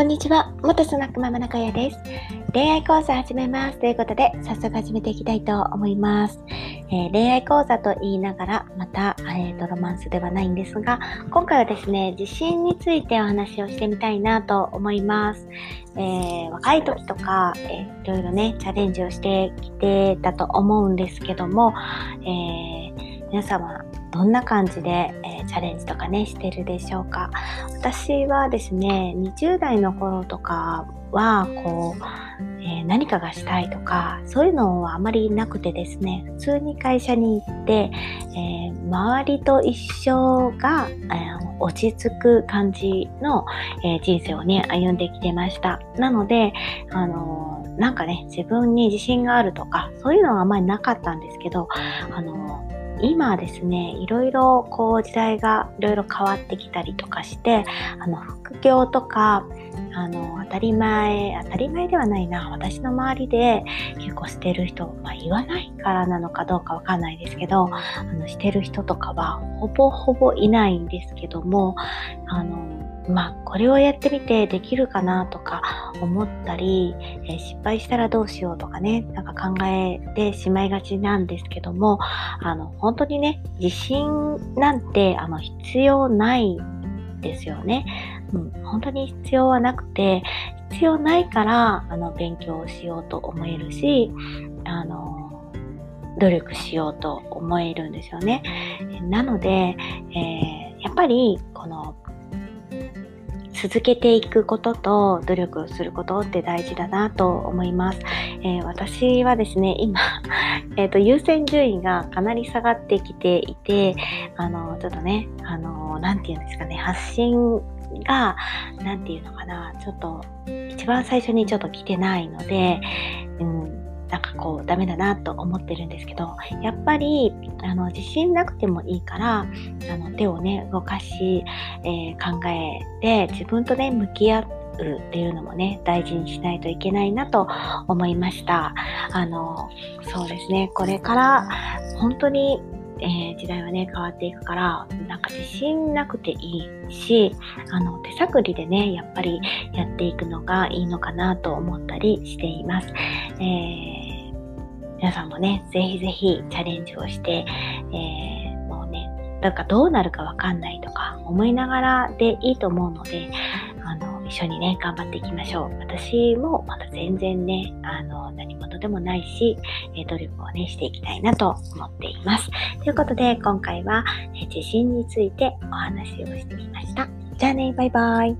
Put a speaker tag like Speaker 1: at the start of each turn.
Speaker 1: こんにちは。元スナックママ中谷です。恋愛講座始めます。ということで、早速始めていきたいと思います。えー、恋愛講座と言いながら、また、えーと、ロマンスではないんですが、今回はですね、自信についてお話をしてみたいなと思います。えー、若い時とか、えー、いろいろね、チャレンジをしてきてたと思うんですけども、えー、皆様、どんな感じで、えー、チャレンジとかね、してるでしょうか。私はですね、20代の頃とかは、こう、えー、何かがしたいとか、そういうのはあまりなくてですね、普通に会社に行って、えー、周りと一緒が、えー、落ち着く感じの、え人生をね、歩んできてました。なので、あのなんかね、自分に自信があるとか、そういうのはあまりなかったんですけど、あの今ですね、いろいろこう時代がいろいろ変わってきたりとかして、あの副業とか、あの当たり前、当たり前ではないな、私の周りで結構してる人、まあ言わないからなのかどうかわかんないですけど、あのしてる人とかはほぼほぼいないんですけども、あのまあ、これをやってみてできるかなとか思ったり、えー、失敗したらどうしようとかね、なんか考えてしまいがちなんですけども、あの、本当にね、自信なんて、あの、必要ないですよね。うん、本当に必要はなくて、必要ないから、あの、勉強しようと思えるし、あの、努力しようと思えるんですよね。なので、えー、やっぱり、続けていくことと努力をすることって大事だなと思います。えー、私はですね、今、えっ、ー、と、優先順位がかなり下がってきていて、あの、ちょっとね、あの、なんて言うんですかね、発信が、なんていうのかな、ちょっと、一番最初にちょっと来てないので、なんかこうダメだなと思ってるんですけどやっぱりあの自信なくてもいいからあの手をね動かし、えー、考えて自分とね向き合うっていうのもね大事にしないといけないなと思いましたあのそうですねこれから本当にえー、時代はね、変わっていくから、なんか自信なくていいし、あの、手探りでね、やっぱりやっていくのがいいのかなと思ったりしています。えー、皆さんもね、ぜひぜひチャレンジをして、えー、もうね、なんかどうなるかわかんないとか思いながらでいいと思うので、あの、一緒にね、頑張っていきましょう。私もまだ全然ね、あの、何事でもないし、え努力をね、していきたいなと思っています。ということで、今回は、え自信についてお話をしてみました。じゃあね、バイバイ。